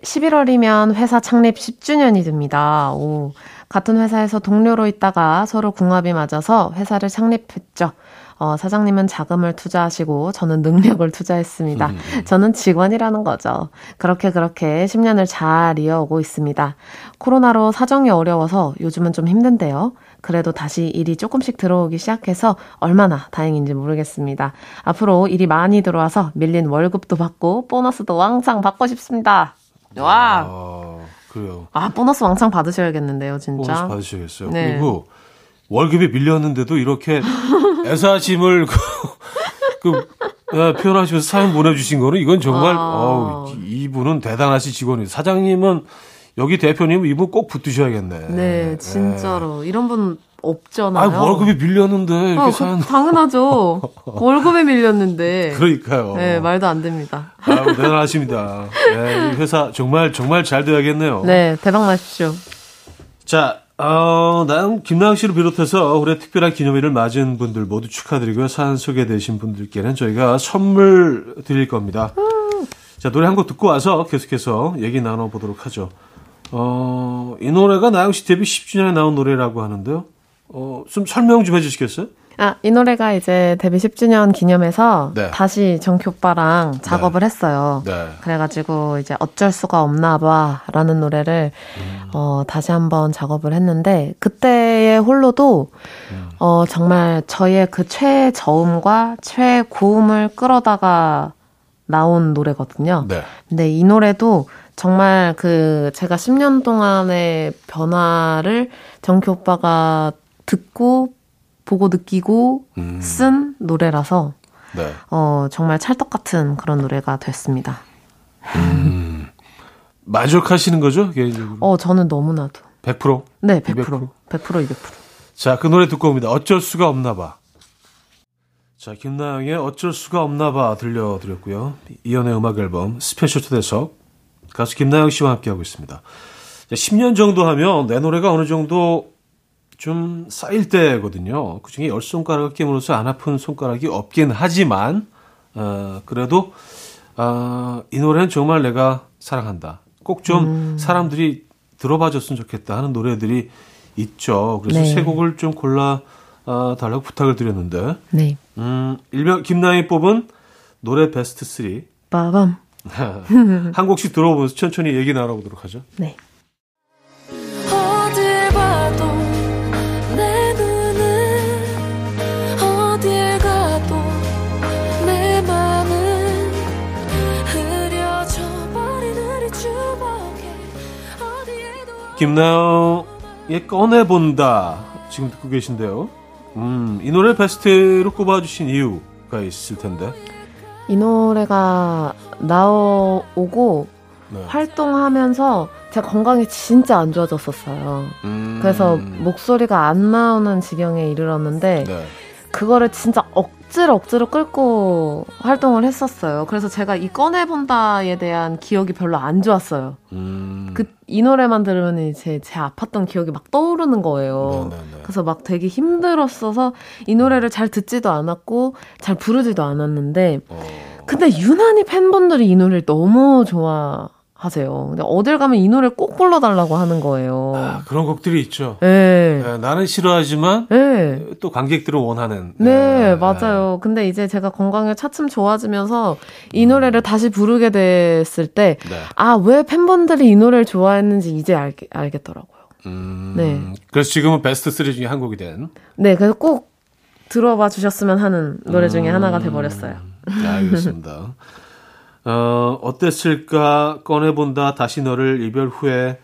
11월이면 회사 창립 10주년이 됩니다. 오. 같은 회사에서 동료로 있다가 서로 궁합이 맞아서 회사를 창립했죠. 어, 사장님은 자금을 투자하시고 저는 능력을 투자했습니다. 음. 저는 직원이라는 거죠. 그렇게 그렇게 10년을 잘 이어오고 있습니다. 코로나로 사정이 어려워서 요즘은 좀 힘든데요. 그래도 다시 일이 조금씩 들어오기 시작해서 얼마나 다행인지 모르겠습니다. 앞으로 일이 많이 들어와서 밀린 월급도 받고 보너스도 왕창 받고 싶습니다. 와. 아, 그래요. 아, 보너스 왕창 받으셔야겠는데요, 진짜. 보너스 받으셔야겠어요. 네. 그리고 월급이 밀렸는데도 이렇게 애사심을 그, 그 네, 표현하시면서 사연 보내주신 거는 이건 정말 아. 어우, 이분은 대단하신 직원이에요. 사장님은 여기 대표님 이분 꼭 붙으셔야겠네. 네, 진짜로 네. 이런 분 없잖아요. 아, 월급이 밀렸는데 이렇게 어, 사연. 당연하죠. 월급에 밀렸는데. 그러니까요. 네, 말도 안 됩니다. 아, 대단하십니다. 네, 이 회사 정말 정말 잘 돼야겠네요. 네, 대박 나십시오. 자, 어, 난 김나영 씨를 비롯해서 올해 특별한 기념일을 맞은 분들 모두 축하드리고요. 사연 소개되신 분들께는 저희가 선물 드릴 겁니다. 자, 노래 한 곡 듣고 와서 계속해서 얘기 나눠보도록 하죠. 어, 이 노래가 나영 씨 데뷔 10주년에 나온 노래라고 하는데요. 어, 좀 설명 좀 해주시겠어요? 아, 이 노래가 이제 데뷔 10주년 기념해서 네. 다시 정키 오빠랑 네. 작업을 네. 했어요. 네. 그래가지고 이제 어쩔 수가 없나 봐 라는 노래를 음. 어, 다시 한번 작업을 했는데 그때의 홀로도 음. 어, 정말 저의 그 최저음과 최고음을 끌어다가 나온 노래거든요. 네. 근데 이 노래도 정말 그 제가 10년 동안의 변화를 정키 오빠가 듣고 보고 느끼고 음. 쓴 노래라서 네. 어, 정말 찰떡 같은 그런 노래가 됐습니다. 음. 만족하시는 거죠? 개인적으로? 어, 저는 너무나도. 100%? 네, 100%. 200%? 100%, 200%. 자, 그 노래 듣고 옵니다. 어쩔 수가 없나 봐. 자, 김나영의 어쩔 수가 없나 봐 들려드렸고요. 이연의 음악 앨범 스페셜 초대석 가수 김나영 씨와 함께하고 있습니다. 10년 정도 하면 내 노래가 어느 정도 좀 쌓일 때거든요. 그 중에 열 손가락을 깨물어서 안 아픈 손가락이 없긴 하지만, 어, 그래도, 어, 이 노래는 정말 내가 사랑한다. 꼭좀 음. 사람들이 들어봐 줬으면 좋겠다 하는 노래들이 있죠. 그래서 네. 세 곡을 좀 골라 어, 달라고 부탁을 드렸는데. 네. 음, 일명 김나영이 뽑은 노래 베스트 3. 빠밤. 한 곡씩 들어보면서 천천히 얘기 나눠보도록 하죠. 네. 김나영의 꺼내본다. 지금 듣고 계신데요. 음, 이 노래 베스트로 꼽아주신 이유가 있을 텐데. 이 노래가 나오고 네. 활동하면서 제 건강이 진짜 안 좋아졌었어요. 음. 그래서 목소리가 안 나오는 지경에 이르렀는데 네. 그거를 진짜 억 억지로 억지로 끌고 활동을 했었어요. 그래서 제가 이 꺼내본다에 대한 기억이 별로 안 좋았어요. 음. 그이 노래만 들으면 이제 제 아팠던 기억이 막 떠오르는 거예요. 네네네. 네, 네. 그래서 막 되게 힘들었어서 이 노래를 잘 듣지도 않았고 잘 부르지도 않았는데 어. 근데 유난히 팬분들이 이 노래를 너무 좋아. 하세요. 근데 어딜 가면 이 노래 꼭 불러달라고 하는 거예요. 아, 그런 곡들이 있죠. 네. 네 나는 싫어하지만 네. 또 관객들은 원하는. 네, 네, 맞아요. 근데 이제 제가 건강이 차츰 좋아지면서 이 음. 노래를 다시 부르게 됐을 때, 네. 아, 왜 팬분들이 이 노래를 좋아했는지 이제 알, 알겠더라고요. 음, 네. 그래서 지금은 베스트 3 중에 한 곡이 된. 네, 그래서 꼭 들어봐 주셨으면 하는 노래 중에 음, 하나가 돼버렸어요. 네, 알겠습니다. 어, 어땠을까 꺼내본다 다시 너를 이별 후에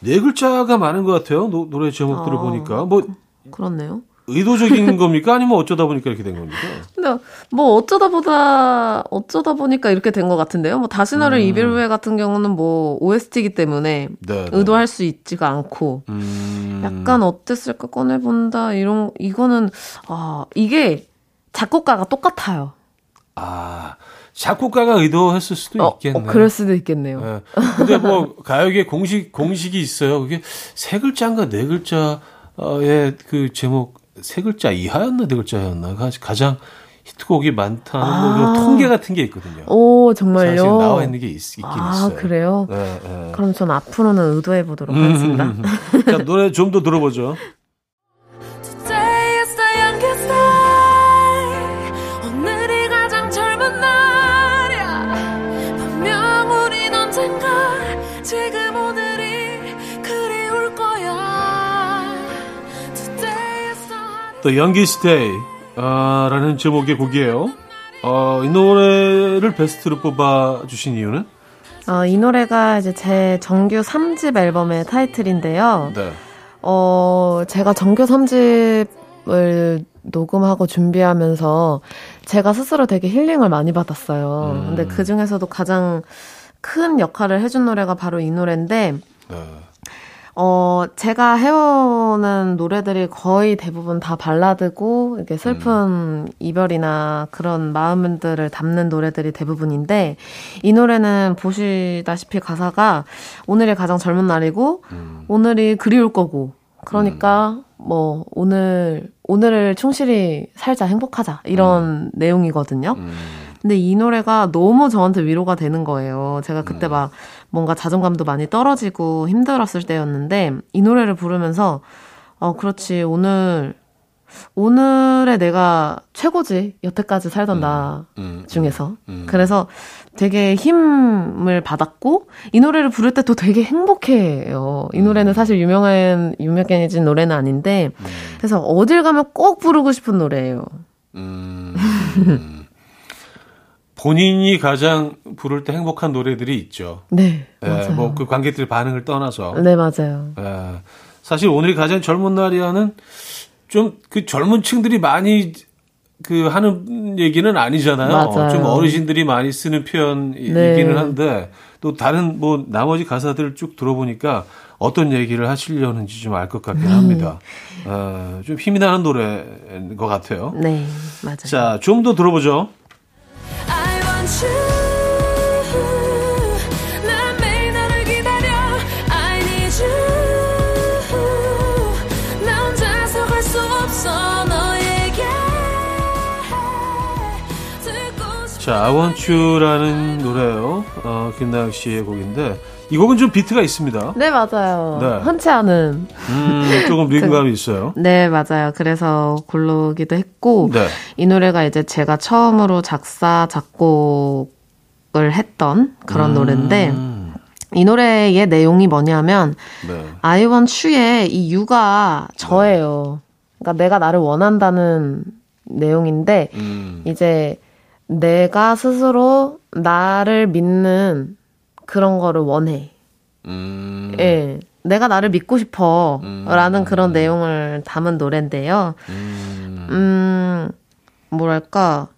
네 글자가 많은 것 같아요. 노, 노래 제목들을 아, 보니까 뭐 그렇네요. 의도적인 겁니까? 아니면 어쩌다 보니까 이렇게 된 겁니까? 근데 뭐 어쩌다 보다 어쩌다 보니까 이렇게 된 것 같은데요. 뭐 다시 너를 음. 이별 후에 같은 경우는 뭐 OST이기 때문에 네, 네. 의도할 수 있지가 않고 음. 약간 어땠을까 꺼내본다 이런 이거는 아 이게 작곡가가 똑같아요. 아 작곡가가 의도했을 수도 어, 있겠네요. 어, 그럴 수도 있겠네요. 네. 근데 뭐 가요계 공식 공식이 있어요. 그게 세 글자인가 네 글자의 그 제목 세 글자 이하였나 네 글자였나 가장 히트곡이 많다는 아. 뭐 통계 같은 게 있거든요. 오 정말요? 사실 나와 있는 게 있, 긴 아, 있어요. 그래요? 네, 네. 그럼 전 앞으로는 의도해 보도록 음, 하겠습니다. 음, 음. 자, 노래 좀 더 들어보죠. The Youngest Day 아, 라는 제목의 곡이에요. 어, 이 노래를 베스트로 뽑아주신 이유는? 어, 이 노래가 이제 제 정규 3집 앨범의 타이틀인데요. 네. 어, 제가 정규 3집을 녹음하고 준비하면서 제가 스스로 되게 힐링을 많이 받았어요. 음. 근데 그 중에서도 가장 큰 역할을 해준 노래가 바로 이 노래인데, 네. 어, 제가 해오는 노래들이 거의 대부분 다 발라드고, 이렇게 슬픈 음. 이별이나 그런 마음들을 담는 노래들이 대부분인데, 이 노래는 보시다시피 가사가 오늘이 가장 젊은 날이고, 음. 오늘이 그리울 거고, 그러니까, 음. 뭐, 오늘, 오늘을 충실히 살자, 행복하자, 이런 음. 내용이거든요. 음. 근데 이 노래가 너무 저한테 위로가 되는 거예요. 제가 그때 음. 막 뭔가 자존감도 많이 떨어지고 힘들었을 때였는데 이 노래를 부르면서 어 그렇지 오늘 오늘의 내가 최고지 여태까지 살던 음, 나 음, 음 중에서 음. 그래서 되게 힘을 받았고 이 노래를 부를 때도 되게 행복해요. 이 노래는 음. 사실 유명한 유명해진 노래는 아닌데 음. 그래서 어딜 가면 꼭 부르고 싶은 노래예요. 본인이 가장 부를 때 행복한 노래들이 있죠. 네. 예, 뭐그 관객들 반응을 떠나서. 네, 맞아요. 예, 사실 오늘이 가장 젊은 날이야는 좀 그 젊은 층들이 많이 그 하는 얘기는 아니잖아요. 맞아요. 좀 어르신들이 많이 쓰는 표현이기는 네. 한데 또 다른 뭐 나머지 가사들을 쭉 들어보니까 어떤 얘기를 하시려는지 좀 알 것 같긴 음. 합니다. 어, 좀 힘이 나는 노래인 것 같아요. 네, 맞아요. 자, 좀 더 들어보죠. 자, I Want You라는 노래요. 어, 김나영 씨의 곡인데 이 곡은 좀 비트가 있습니다. 네, 맞아요. 네. 흔치 않은. 음, 조금 리듬감이 그, 있어요. 네, 맞아요. 그래서 고르기도 했고 네. 이 노래가 이제 제가 처음으로 작사 작곡을 했던 그런 음. 노래인데 이 노래의 내용이 뭐냐면 네. I Want You의 이 유가 저예요. 그러니까 내가 나를 원한다는 내용인데 음. 이제 내가 스스로 나를 믿는 그런 거를 원해. 음. 예. 내가 나를 믿고 싶어. 음. 라는 그런 내용을 담은 노래인데요. 음. 음, 뭐랄까.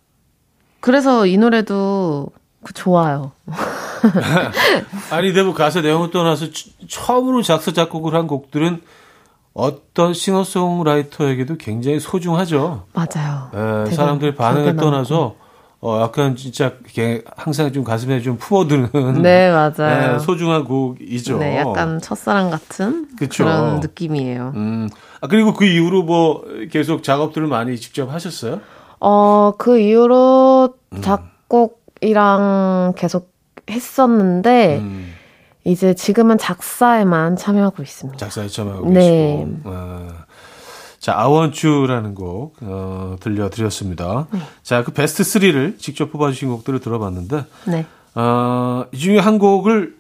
그래서 이 노래도 좋아요. 아니, 근데 뭐 가사 내용을 떠나서 처음으로 작사, 작곡을 한 곡들은 어떤 싱어송라이터에게도 굉장히 소중하죠. 맞아요. 예, 사람들의 반응을 떠나서 어, 약간 진짜 이게 항상 좀 가슴에 좀 품어드는. 네, 맞아요. 네, 소중한 곡이죠. 네, 약간 첫사랑 같은 그쵸? 그런 느낌이에요. 음, 아, 그리고 그 이후로 뭐 계속 작업들을 많이 직접 하셨어요? 어, 그 이후로 음. 작곡이랑 계속 했었는데, 음. 이제 지금은 작사에만 참여하고 있습니다. 작사에 참여하고 네. 계시고. 아. 자, 아원츄라는 곡 어, 들려드렸습니다. 네. 자, 그 베스트 3를 직접 뽑아주신 곡들을 들어봤는데, 네. 어, 이 중에 한 곡을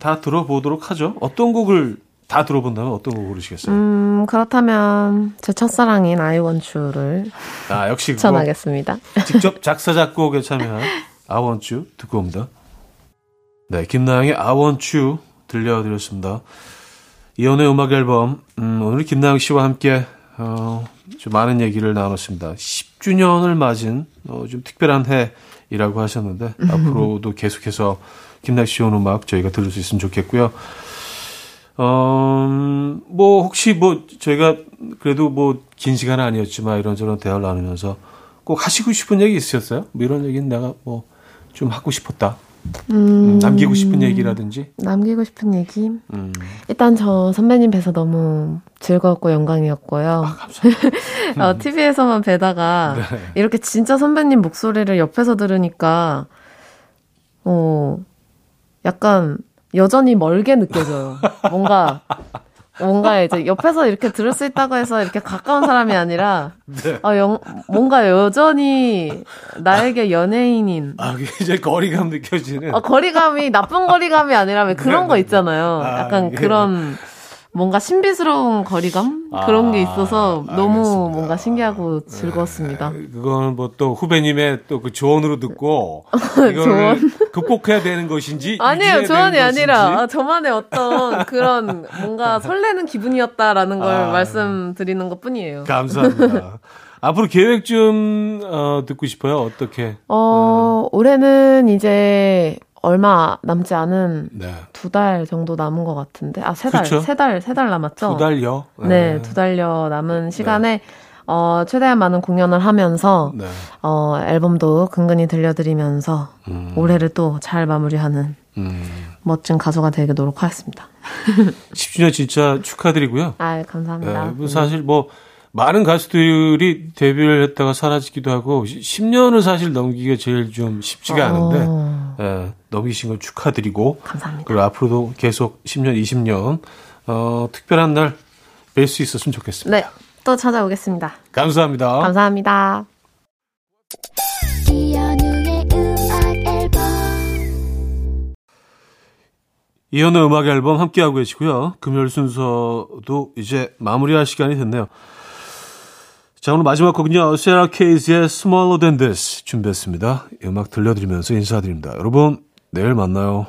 다 들어보도록 하죠. 어떤 곡을 다 들어본다면 어떤 곡 고르시겠어요? 음, 그렇다면 제 첫사랑인 아이원츄를 아, 역시 전하겠습니다. 직접 작사 작곡에 참여한 아원츄 듣고 옵니다. 네, 김나영의 아원츄 들려드렸습니다. 이연의 음악 앨범 음, 오늘 김나영 씨와 함께 어, 좀 많은 얘기를 나눴습니다. 10주년을 맞은 어, 좀 특별한 해이라고 하셨는데 음. 앞으로도 계속해서 김낙 씨온 음악 저희가 들을 수 있으면 좋겠고요. 어, 뭐 혹시 뭐 저희가 그래도 뭐 긴 시간 은 아니었지만 이런저런 대화를 나누면서 꼭 하시고 싶은 얘기 있으셨어요? 뭐 이런 얘기는 내가 뭐 좀 하고 싶었다. 음, 남기고 싶은 얘기라든지? 남기고 싶은 얘기? 음. 일단 저 선배님 뵈서 너무 즐거웠고 영광이었고요. 아, 감사합니다. 어, TV에서만 뵈다가 네. 이렇게 진짜 선배님 목소리를 옆에서 들으니까, 어, 약간 여전히 멀게 느껴져요. 뭔가 뭔가 이제 옆에서 이렇게 들을 수 있다고 해서 이렇게 가까운 사람이 아니라 네. 아, 영, 뭔가 여전히 나에게 연예인인 아 이제 거리감 느껴지는 아, 거리감이 나쁜 거리감이 아니라 왜 그런 네, 거 네, 네. 있잖아요. 아, 약간 예. 그런 뭔가 신비스러운 거리감 아, 그런 게 있어서 너무 알겠습니다. 뭔가 신기하고 즐거웠습니다. 네, 그거는 뭐또 후배님의 또 그 조언으로 듣고 조언 극복해야 되는 것인지 아니에요 조언이 아니라 아, 저만의 어떤 그런 뭔가 설레는 기분이었다라는 걸 아, 말씀드리는 것 뿐이에요. 감사합니다. 앞으로 계획 좀 어, 듣고 싶어요. 어떻게? 어, 음. 올해는 이제 얼마 남지 않은 네. 두달 정도 남은 것 같은데 아 세 달 세 달 세 달 남았죠. 두 달여. 네, 네두 달여 남은 네. 시간에 네. 어 최대한 많은 공연을 하면서 네. 어 앨범도 근근히 들려드리면서 음. 올해를 또 잘 마무리하는 음. 멋진 가수가 되게 노력하겠습니다. 10주년 진짜 축하드리고요. 아 감사합니다. 네, 뭐 사실 뭐 많은 가수들이 데뷔를 했다가 사라지기도 하고 10년을 사실 넘기기가 제일 좀 쉽지가 않은데 어. 예, 넘기신 걸 축하드리고 감사합니다. 그리고 앞으로도 계속 10년, 20년 어, 특별한 날 뵐 수 있었으면 좋겠습니다. 네, 또 찾아오겠습니다. 감사합니다. 감사합니다. 이현의 음악 앨범 함께하고 계시고요. 금요일 순서도 이제 마무리할 시간이 됐네요. 자, 오늘 마지막 곡은요. 세라 케이즈의 Smaller Than This 준비했습니다. 음악 들려드리면서 인사드립니다. 여러분, 내일 만나요.